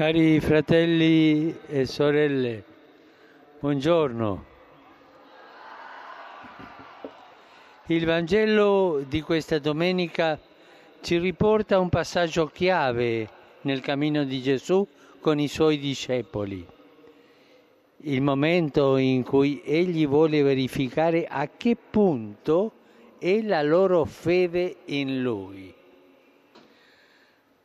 Cari fratelli e sorelle, buongiorno. Il Vangelo di questa domenica ci riporta un passaggio chiave nel cammino di Gesù con i suoi discepoli. Il momento in cui egli vuole verificare a che punto è la loro fede in lui.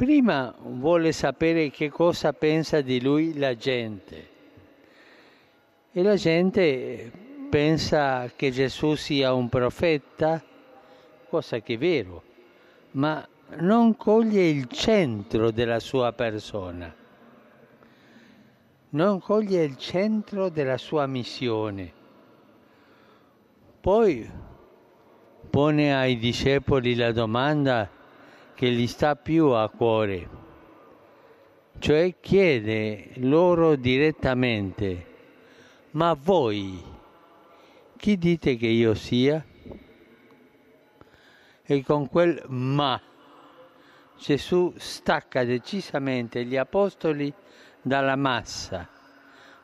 Prima vuole sapere che cosa pensa di lui la gente. E la gente pensa che Gesù sia un profeta, cosa che è vero, ma non coglie il centro della sua persona, non coglie il centro della sua missione. Poi pone ai discepoli la domanda che gli sta più a cuore, cioè chiede loro direttamente, ma voi chi dite che io sia? E con quel ma Gesù stacca decisamente gli apostoli dalla massa,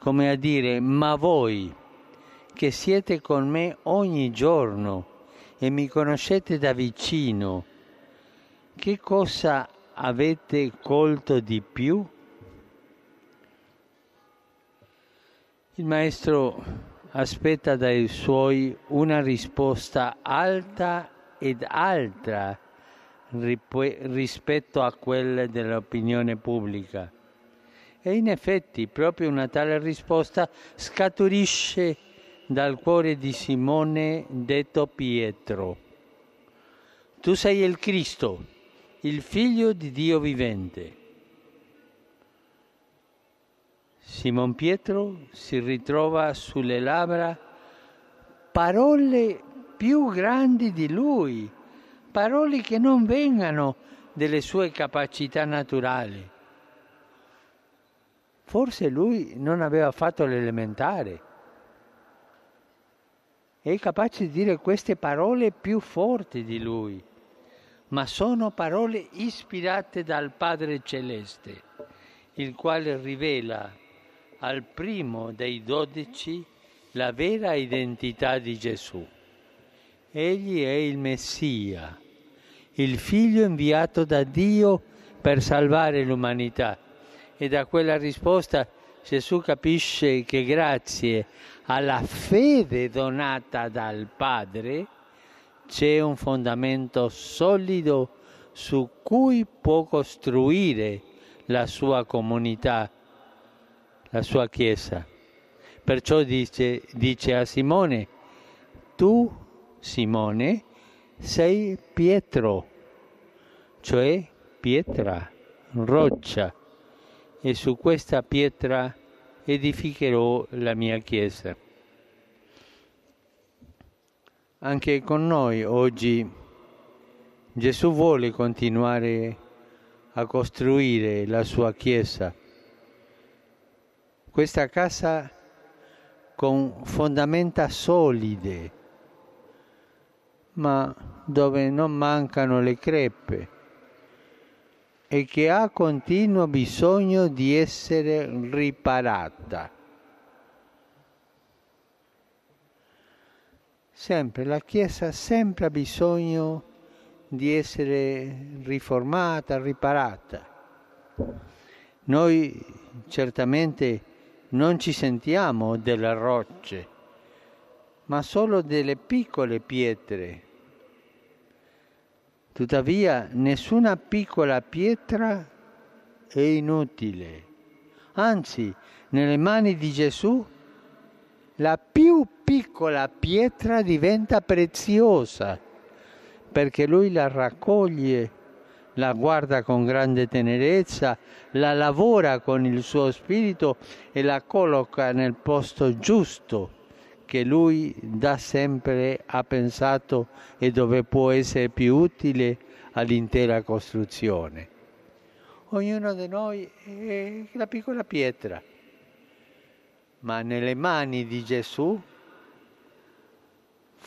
come a dire, ma voi che siete con me ogni giorno e mi conoscete da vicino, che cosa avete colto di più? Il maestro aspetta dai suoi una risposta alta ed altra rispetto a quelle dell'opinione pubblica. E in effetti proprio una tale risposta scaturisce dal cuore di Simone detto Pietro. Tu sei il Cristo, il figlio di Dio vivente. Simon Pietro si ritrova sulle labbra parole più grandi di lui, parole che non vengano delle sue capacità naturali. Forse lui non aveva fatto l'elementare. È capace di dire queste parole più forti di lui ma sono parole ispirate dal Padre Celeste, il quale rivela al primo dei dodici la vera identità di Gesù. Egli è il Messia, il figlio inviato da Dio per salvare l'umanità. E da quella risposta Gesù capisce che grazie alla fede donata dal Padre, c'è un fondamento solido su cui può costruire la sua comunità, la sua Chiesa. Perciò dice, dice a Simone, tu Simone sei Pietro, cioè pietra, roccia, e su questa pietra edificherò la mia Chiesa. Anche con noi oggi Gesù vuole continuare a costruire la sua Chiesa, questa casa con fondamenta solide, ma dove non mancano le crepe e che ha continuo bisogno di essere riparata. Sempre, la Chiesa sempre ha bisogno di essere riformata, riparata. Noi certamente non ci sentiamo delle rocce, ma solo delle piccole pietre. Tuttavia nessuna piccola pietra è inutile. Anzi, nelle mani di Gesù la più piccola pietra diventa preziosa perché lui la raccoglie, la guarda con grande tenerezza, la lavora con il suo spirito e la colloca nel posto giusto che lui da sempre ha pensato e dove può essere più utile all'intera costruzione. Ognuno di noi è la piccola pietra ma nelle mani di Gesù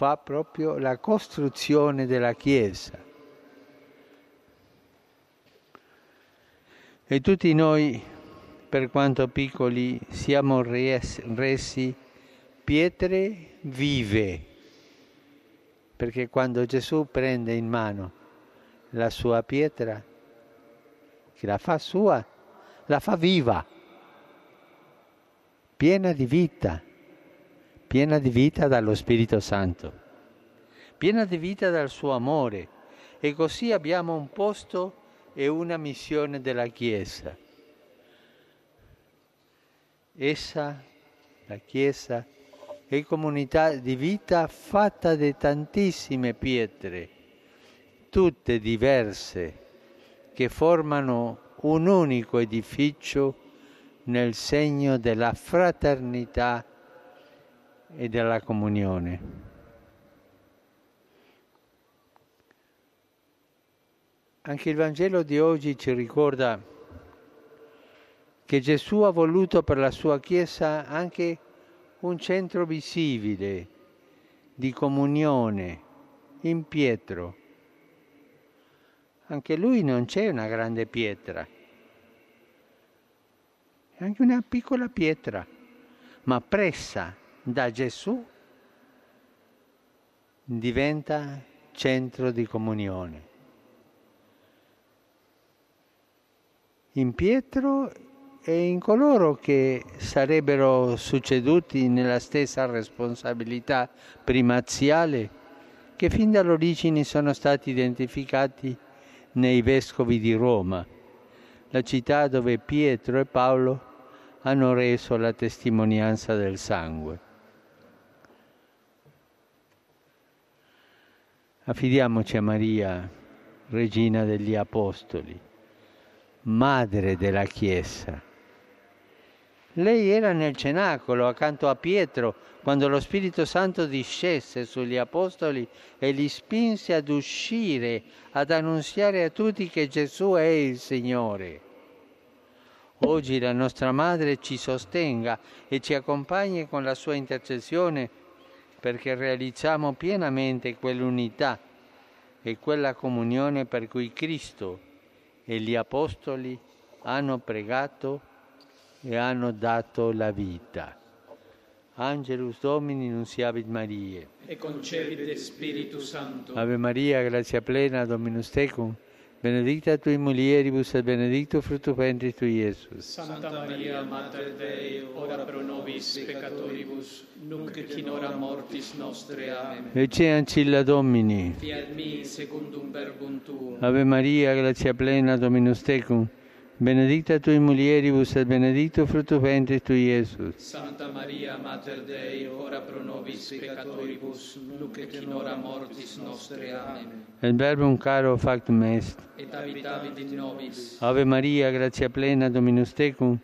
fa proprio la costruzione della Chiesa. E tutti noi per quanto piccoli, siamo resi pietre vive, perché quando Gesù prende in mano la sua pietra, che la fa sua, la fa viva, piena di vita, piena di vita dallo Spirito Santo, piena di vita dal suo amore. E così abbiamo un posto e una missione della Chiesa. Essa, la Chiesa, è comunità di vita fatta di tantissime pietre, tutte diverse, che formano un unico edificio nel segno della fraternità e della comunione. Anche il Vangelo di oggi ci ricorda che Gesù ha voluto per la sua Chiesa anche un centro visibile di comunione in Pietro. Anche lui non c'è una grande pietra, è anche una piccola pietra, ma presa da Gesù diventa centro di comunione. in Pietro e in coloro che sarebbero succeduti nella stessa responsabilità primaziale che fin dall'origine sono stati identificati nei vescovi di Roma, la città dove Pietro e Paolo hanno reso la testimonianza del sangue. Affidiamoci a Maria, regina degli Apostoli madre della Chiesa. Lei era nel cenacolo accanto a Pietro quando lo Spirito Santo discese sugli Apostoli e li spinse ad uscire, ad annunziare a tutti che Gesù è il Signore. Oggi la nostra Madre ci sostenga e ci accompagni con la sua intercessione perché realizziamo pienamente quell'unità e quella comunione per cui Cristo e gli apostoli hanno pregato e hanno dato la vita. Angelus Domini nunciavit Maria. E concebit Spiritu Santo. Ave Maria, grazia plena, Dominus tecum, benedicta tui mulieribus et benedictus fructus ventris tui, Iesus. Santa Maria, Mater Dei, ora pro nobis peccatoribus, nunc et in hora mortis nostre. Amen. Ecce ancilla Domini. Fiat mi secundum verbum tuum. Ave Maria, grazia plena, Dominus tecum, benedicta tui mulieribus et benedictus fructus ventris tui, Iesus. Santa Maria, Mater Dei, ora pro nobis peccatoribus, nunc et in hora mortis nostre. Amen. Et verbum caro factum est. Et habitavit in nobis. Ave Maria, grazia plena, Dominus tecum,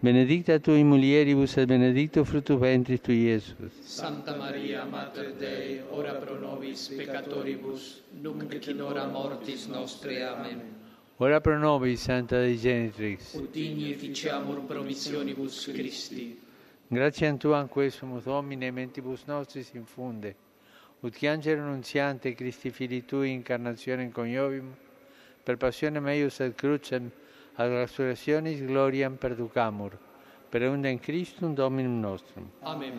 benedicta tui mulieribus et benedictus fructus ventris tui, Iesus. Santa Maria, Mater Dei, ora pro nobis peccatoribus, nunc et in hora mortis nostre. Amen. Ora pro nobis, Santa Dei Genitrix. Ut digni ficiamur promissionibus Christi. Gratiam Tuam quesumus Domine mentibus nostris infunde. Ut che angelo nunziante Christi Fili Tui incarnazione coniovim, per passione meius et crucem, ad resurrectionis gloriam perducamur, per undem Christum Dominum nostrum. Amen.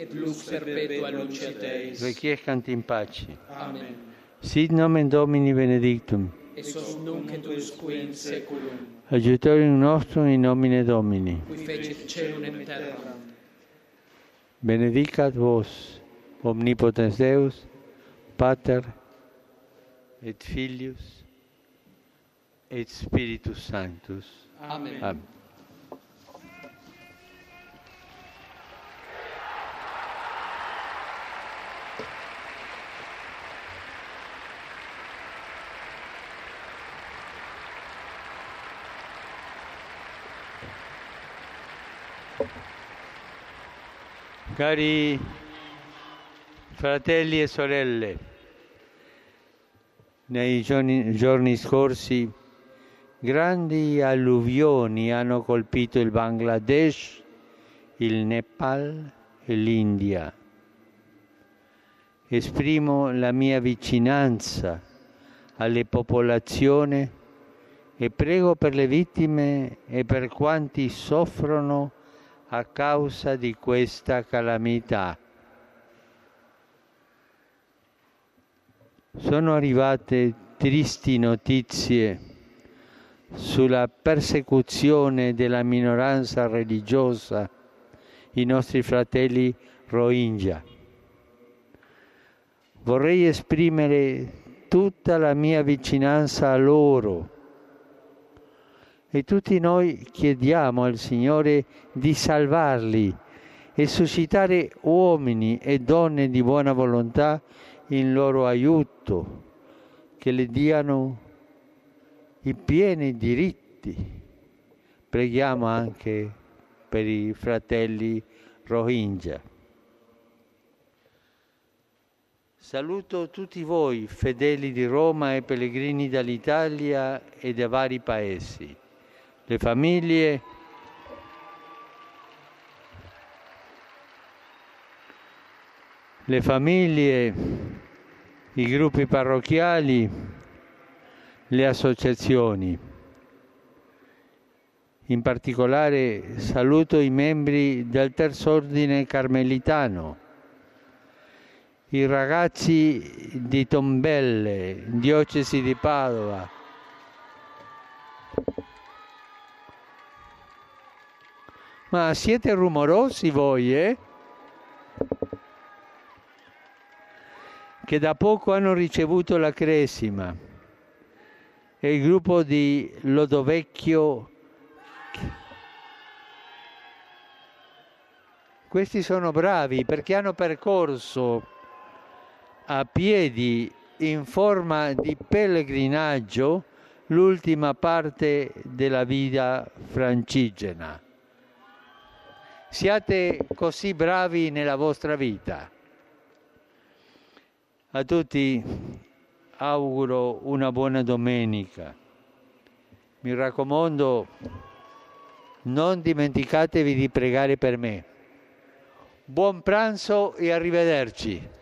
et lux perpetua luce Deis. Requiescant in pace. Amen. Sit nomen Domini benedictum. Et sos nunc et usque in seculum. Aiutorium nostrum in nomine Domini. Qui fecit celum et terram. Benedicat vos, omnipotens Deus, Pater, et Filius, et Spiritus Sanctus. Amen. Amen. Cari fratelli e sorelle, nei giorni, giorni scorsi grandi alluvioni hanno colpito il Bangladesh, il Nepal e l'India. Esprimo la mia vicinanza alle popolazioni e prego per le vittime e per quanti soffrono a causa di questa calamità. Sono arrivate tristi notizie sulla persecuzione della minoranza religiosa, i nostri fratelli Rohingya. Vorrei esprimere tutta la mia vicinanza a loro e tutti noi chiediamo al Signore di salvarli e suscitare uomini e donne di buona volontà in loro aiuto, che le diano i pieni diritti. Preghiamo anche per i fratelli Rohingya. Saluto tutti voi, fedeli di Roma e pellegrini dall'Italia e da vari paesi le famiglie, le famiglie, i gruppi parrocchiali, le associazioni. In particolare saluto i membri del Terzo Ordine Carmelitano, i ragazzi di Tombelle, diocesi di Padova, Ma siete rumorosi voi, eh? Che da poco hanno ricevuto la cresima. E il gruppo di Lodovecchio. Questi sono bravi perché hanno percorso a piedi in forma di pellegrinaggio l'ultima parte della vita francigena siate così bravi nella vostra vita. A tutti auguro una buona domenica. Mi raccomando, non dimenticatevi di pregare per me. Buon pranzo e arrivederci.